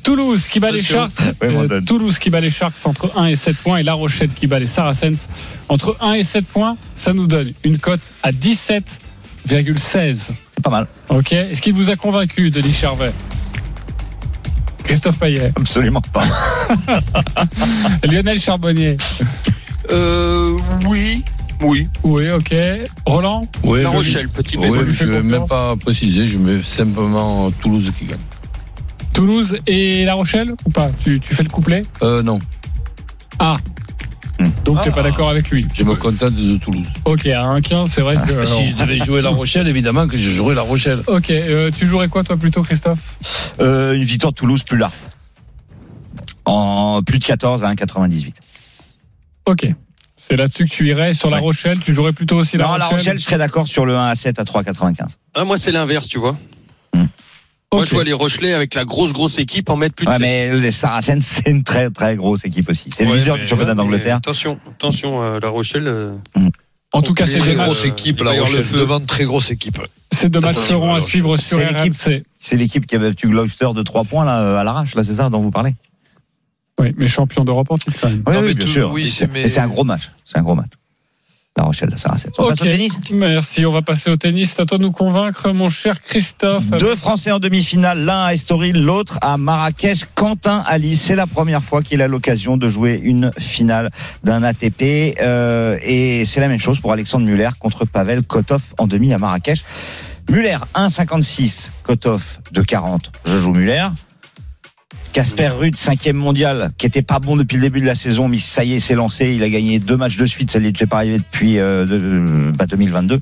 Toulouse qui bat les. Sharks. Euh. Toulouse qui bat les Sharks entre 1 et 7 points et La Rochelle qui bat les Saracens entre 1 et 7 points. Ça nous donne une cote à 17,16. C'est pas mal. Ok. Est-ce qu'il vous a convaincu, Denis Charvet? Christophe Payet, Absolument pas. Lionel Charbonnier. Euh, oui, oui. Oui, ok. Roland Oui, La Rochelle, petit Oui, bémol. lui je ne vais même pas préciser, je mets simplement Toulouse qui gagne. Toulouse et La Rochelle ou pas? Tu, tu fais le couplet? Euh, non, Ah. Donc tu Ah. pas d'accord avec lui. je me contente de Toulouse. Ok, à 1-15, c'est vrai que. Si je devais jouer La Rochelle, évidemment que je jouerais La Rochelle. Ok, euh, tu jouerais quoi toi plutôt, Christophe? Euh, une victoire de Toulouse plus là. En plus de 14 à 1,98. Ok. C'est là-dessus que tu irais. Sur La. Rochelle, tu jouerais plutôt aussi La Non, Rochelle La Rochelle, je serais d'accord sur le 1 à 7 à 3,95. Ah, moi, c'est l'inverse, tu vois. Hmm. Moi, je vois les Rochelais avec la grosse, grosse équipe en mettre plus de Ouais, sept. mais les Saracens, c'est une très très grosse équipe aussi. C'est le leader du championnat d'Angleterre. Attention, attention, euh, La Rochelle. euh, En tout cas, c'est Très grosse équipe, La Rochelle. Devant, très grosse équipe. ces deux matchs seront à suivre sur RMC. C'est l'équipe qui avait battu Gloucester de 3 points là, à l'arrache, là, c'est ça dont vous parlez? Oui, mais champion d'Europe en titre quand même. Oui, Non, oui, bien tout- sûr. oui, c'est- mais- un gros match. C'est un gros match. La Rochelle, la Saracens. On passe au Ok. tennis Merci, on va passer au tennis. C'est à toi de nous convaincre, mon cher Christophe. Deux Français en demi-finale, l'un à Estoril, l'autre à Marrakech. Quentin Alice, c'est la première fois qu'il a l'occasion de jouer une finale d'un ATP. euh, et c'est la même chose pour Alexandre Muller contre Pavel Kotov en demi à Marrakech. Muller 1,56, Kotov 2,40. Je joue Muller. Casper Ruud, cinquième mondial, qui était pas bon depuis le début de la saison, mais ça y est, s'est lancé. Il a gagné deux matchs de suite. Ça ne lui était pas arrivé depuis euh, de- bah, 2022.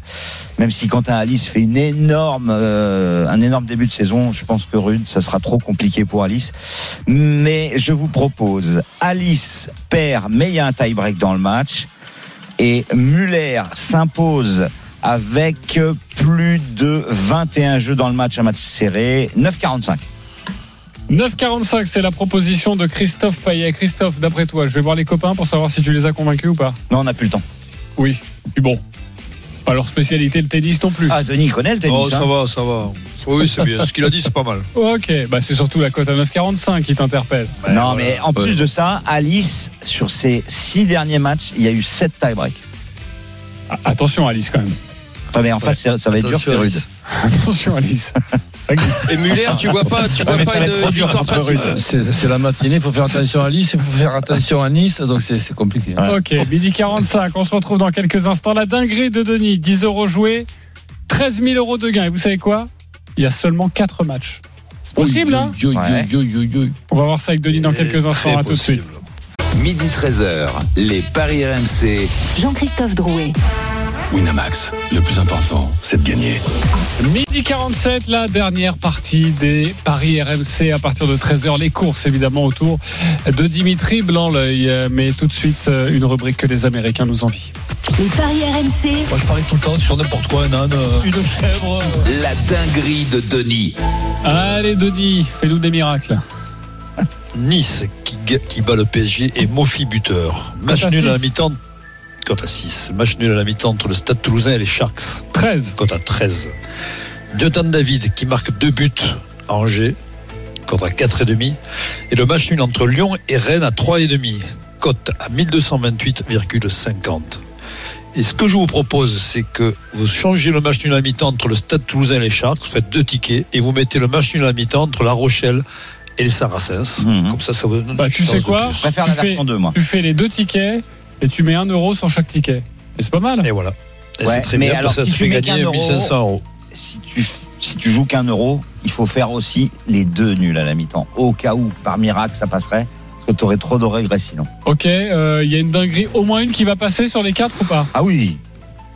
Même si Quentin Alice fait une énorme, euh, un énorme début de saison, je pense que Ruud, ça sera trop compliqué pour Alice. Mais je vous propose, Alice perd, mais il y a un tie-break dans le match. Et Muller s'impose avec plus de 21 jeux dans le match, un match serré, 9,45. 9,45, c'est la proposition de Christophe Payet. Christophe, d'après toi, je vais voir les copains pour savoir si tu les as convaincus ou pas. Non, on n'a plus le temps. Oui. Puis bon. Pas leur spécialité le tennis non plus. Ah, Denis connaît le tennis. Oh, ça hein. va, ça va. Oui, c'est bien. Ce qu'il a dit, c'est pas mal. Ok, bah c'est surtout la cote à 9,45 qui t'interpelle. Non, mais en plus de ça, Alice, sur ses six derniers matchs, il y a eu sept tie-breaks. Ah, Attention Alice quand même. Ouais, mais en face, ça, ça va être dur, c'est rude. Alice. Attention Alice. Ça glisse. Et Muller, tu vois pas, tu vois mais pas une dur victoire facile. C'est la matinée, il faut faire attention à Nice, il faut faire attention à Nice, donc c'est compliqué. Ok, midi 45, on se retrouve dans quelques instants. La dinguerie de Denis, 10 euros joués, 13 000 euros de gain. Et vous savez quoi? Il y a seulement 4 matchs. C'est possible, hein? Yo, yo, Ouais. yo, yo, yo. On va voir ça avec Denis dans quelques instants. À tout de suite. Midi 13h, les Paris RMC. Jean-Christophe Drouet. Winamax, le plus important, c'est de gagner. Midi 47, la dernière partie des Paris RMC à partir de 13h. Les courses évidemment autour de Dimitri Blanc-L'œil. Mais tout de suite, une rubrique que les Américains nous envient. Les paris RMC. Moi, je parie tout le temps sur n'importe quoi, un âne, euh, une chèvre. La dinguerie de Denis. Allez Denis, fais-nous des miracles. Nice qui, qui bat le PSG et Mofi buteur. Match nul à la mi-temps. Cote à 6. Match nul à la mi-temps entre le Stade Toulousain et les Sharks. 13. Cote à 13. Jonathan David qui marque deux buts à Angers. Cote à 4,5. Et le match nul entre Lyon et Rennes à 3,5. Cote à 1228,50. Et ce que je vous propose, c'est que vous changez le match nul à la mi-temps entre le Stade Toulousain et les Sharks, vous faites deux tickets, et vous mettez le match nul à la mi-temps entre La Rochelle et les Saracens. Mhm. Comme ça, ça vous donne Bah, tu sais de quoi. Je préfère Tu la fais- version 2, moi. Tu fais les deux tickets et tu mets 1 euro sur chaque ticket. Et c'est pas mal. Et voilà. Et Ouais, c'est très mais bien, alors, parce que ça si te tu fait mets gagner qu'un euro- 1500 euros. Si tu, si tu joues qu'un euro, il faut faire aussi les deux nuls à la mi-temps. Au cas où, par miracle, ça passerait. Parce que tu aurais trop de regrets sinon. Ok, euh, il y a une dinguerie, au moins une qui va passer sur les quatre ou pas? Ah oui.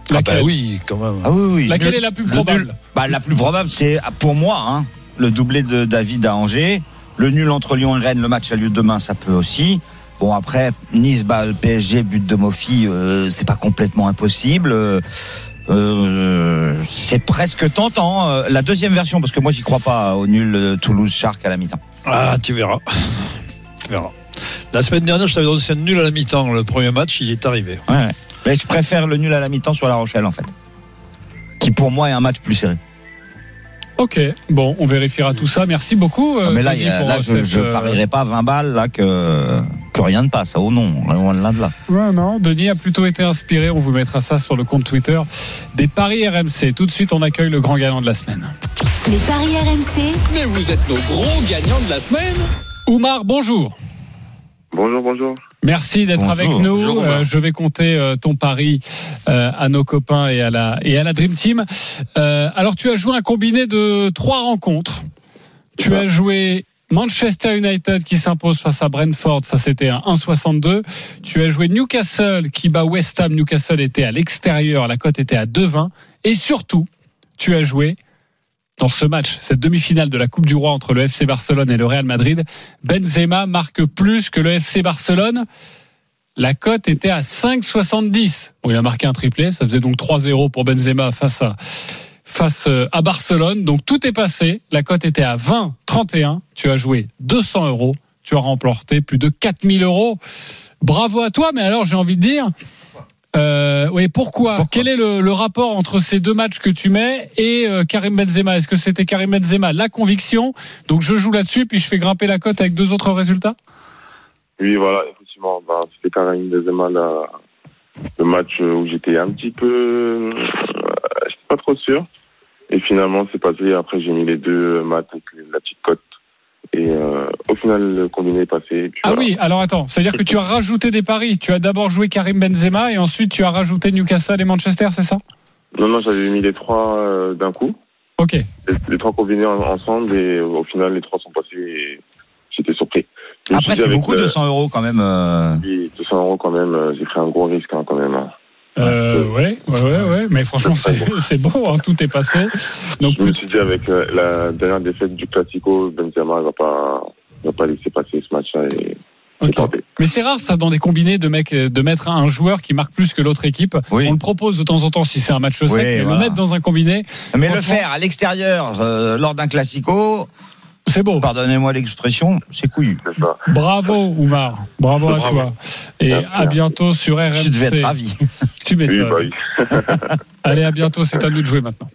Ah Laquelle? bah oui, quand même. Ah oui, oui. Laquelle Le- est la plus le probable? Nul- bah, La plus probable, c'est pour moi, hein, le doublé de David à Angers. Le nul entre Lyon et Rennes, le match a lieu demain, ça peut aussi. Bon, après, Nice bat le PSG, but de Mofi, euh, c'est pas complètement impossible. Euh, euh, c'est presque tentant. Euh, La deuxième version, parce que moi, j'y crois pas au nul euh, Toulouse-Shark à la mi-temps. Ah, tu verras. Tu verras. La semaine dernière, je t'avais donné un nul à la mi-temps. Le premier match, il est arrivé. Ouais, ouais. Mais je préfère le nul à la mi-temps sur La Rochelle, en fait. Qui, pour moi, est un match plus serré. Ok, bon, on vérifiera tout ça. Merci beaucoup. euh, Ah, mais là, Denis, il y a- là je, parierais pas 20 balles là que, que rien ne passe. Oh non, loin de là. de là. Ouais, non, Denis a plutôt été inspiré. On vous mettra ça sur le compte Twitter des Paris RMC. Tout de suite, on accueille le grand gagnant de la semaine. Les paris RMC. Mais vous êtes nos gros gagnants de la semaine. Oumar, bonjour. Bonjour, bonjour. Merci d'être avec nous. Bonjour. Euh, je vais compter euh, ton pari euh, à nos copains et à la et à la Dream Team. Euh, alors tu as joué un combiné de trois rencontres. Tu as joué Manchester United qui s'impose face à Brentford, ça c'était un 1,62. Tu as joué Newcastle qui bat West Ham. Newcastle était à l'extérieur, la cote était à 2,20. Et surtout, tu as joué dans ce match, cette demi-finale de la Coupe du Roi entre le FC Barcelone et le Real Madrid, Benzema marque plus que le FC Barcelone. La cote était à 5,70. Bon, il a marqué un triplé, ça faisait donc 3-0 pour Benzema face à face euh, à Barcelone. Donc tout est passé. La cote était à 20,31. Tu as joué 200 euros. Tu as remporté plus de 4000 euros. Bravo à toi. Mais alors, j'ai envie de dire, euh, oui, pourquoi, Quel est le, le rapport entre ces deux matchs que tu mets et euh, Karim Benzema? Est-ce que c'était Karim Benzema? La conviction Donc je joue là-dessus, puis je fais grimper la cote avec deux autres résultats Oui, voilà, effectivement, bah, c'était Karim Benzema la- le match où j'étais un petit peu, pas trop sûr. Et finalement, c'est passé. Après, j'ai mis les deux maths avec la petite cote. Et euh, au final, le combiné est passé. Et puis Ah voilà. oui, alors attends, c'est-à-dire que tu as rajouté des paris. Tu as d'abord joué Karim Benzema et ensuite tu as rajouté Newcastle et Manchester, c'est ça? Non, non, j'avais mis les trois euh, d'un coup. Ok. Les, les trois combinés en- ensemble et au final, les trois sont passés et j'étais surpris. Après, c'est beaucoup, le- 200 euros quand même. euh. Oui, 200 euros quand même, euh, j'ai pris un gros risque hein, quand même. Euh, ouais, ouais, ouais, ouais, mais franchement, c'est c'est beau, hein, tout est passé. Donc, Je me suis dit avec euh, la dernière défaite du Classico, Benzema ne va pas, va pas laisser passer ce match-là et, et tenter. Mais c'est rare ça dans des combinés de mecs de mettre un joueur qui marque plus que l'autre équipe. On le propose de temps en temps si c'est un match sec, mais voilà. le mettre dans un combiné. Mais le faire à l'extérieur euh, lors d'un classico, C'est beau. Pardonnez-moi l'expression, c'est couillu. Bravo, Oumar. Bravo à Bravo. toi. Et à bientôt sur RMC. Tu devais être ravi. Tu m'étonnes. Oui, bah Allez, à bientôt. C'est à nous de jouer maintenant.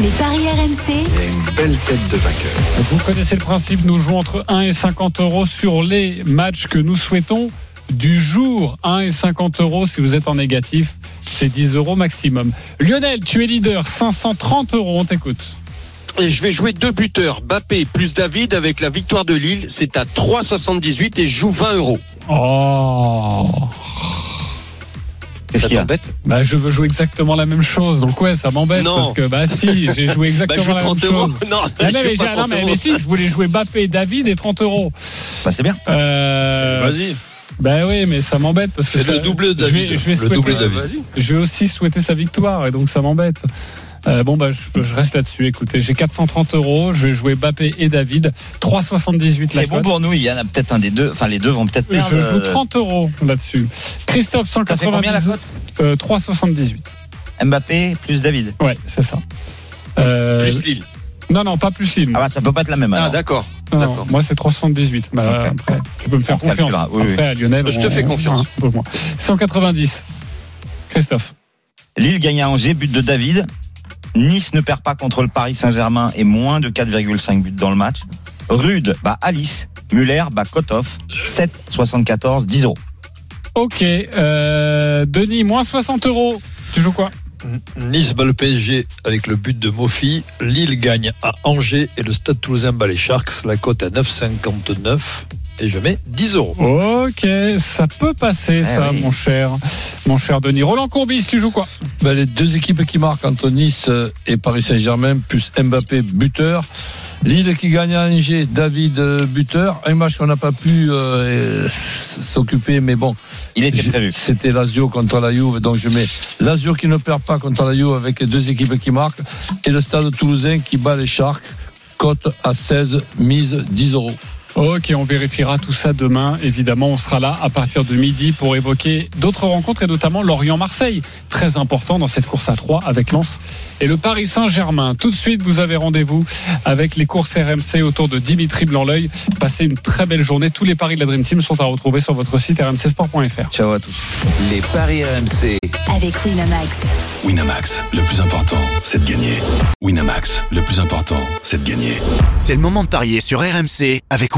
Les paris RMC. une belle tête de vainqueur. Vous connaissez le principe, nous jouons entre 1 et 50 euros sur les matchs que nous souhaitons du jour. 1 et 50 euros si vous êtes en négatif, c'est 10 euros maximum. Lionel, tu es leader, 530 euros, on t'écoute. Et je vais jouer deux buteurs, Bappé plus David avec la victoire de Lille. C'est à 3,78 et je joue 20 euros. Oh Qu'est-ce qu'il y a bah, je veux jouer exactement la même chose. Donc ouais, ça m'embête parce que bah si, j'ai joué exactement Bah, je la même 30 euros. chose. Non, Ah, je non, mais, pas j'ai- non, 30 mais, euros. mais si, je voulais jouer Bappé, David et 30 euros. Bah, c'est bien. Euh, Vas-y. Ben oui, mais ça m'embête parce que Fais le ça- double de je vais- David. Je vais, Le souhaiter- double de David. Vas-y. je vais aussi souhaiter sa victoire et donc ça m'embête. Euh, bon bah je, je reste là-dessus. Écoutez, j'ai 430 euros. Je vais jouer Bappé et David. 3,78 la C'est bon pour nous, il y en a peut-être un des deux, enfin les deux vont peut-être perdre. Je joue euh, 30 euros là-dessus. Christophe Ça fait combien la 190. cote euh, 3,78. Mbappé plus David. Ouais, c'est ça. Euh, Plus Lille. Non, non, pas plus Lille. Ah bah ça peut pas être la même Ah, d'accord. Non, moi c'est 378. Bah, après, tu peux me faire On confiance. calculera, oui, oui. après, à Lionel, Je te fais confiance. un peu moins. 190. Christophe. Lille gagne à Angers, but de David. Nice ne perd pas contre le Paris Saint-Germain et moins de 4,5 buts dans le match. Rude, bah Alice. Muller, bah Kotov. 7, 74, 10 euros. Ok. Euh, Denis, moins 60 euros. Tu joues quoi? Nice bat le PSG avec le but de Mofi. Lille gagne à Angers et le Stade Toulousain bat les Sharks. La cote à 9,59 et je mets 10 euros. Ok, ça peut passer, Eh ça, oui. mon cher, mon cher Denis. Roland Courbis, tu joues quoi? Ben, les deux équipes qui marquent entre Nice euh, et Paris Saint-Germain, plus Mbappé buteur. Lille qui gagne à Angers, David euh, buteur. Un match qu'on n'a pas pu euh, s'occuper, mais bon. Il était prévu. C'était Lazio contre la Juve, donc je mets Lazio qui ne perd pas contre la Juve avec les deux équipes qui marquent et le Stade Toulousain qui bat les Sharks. Cote à 16, mise 10 euros. Ok, on vérifiera tout ça demain. Évidemment, on sera là à partir de midi pour évoquer d'autres rencontres et notamment Lorient-Marseille. Très important dans cette course à 3 avec Lens et le Paris Saint-Germain. Tout de suite, vous avez rendez-vous avec les courses RMC autour de Dimitri Blanc-L'œil. Passez une très belle journée. Tous les paris de la Dream Team sont à retrouver sur votre site rmcsport.fr. Ciao à tous. Les paris RMC. Avec Winamax. Winamax, le plus important, c'est de gagner. Winamax, le plus important, c'est de gagner. C'est le moment de parier sur RMC avec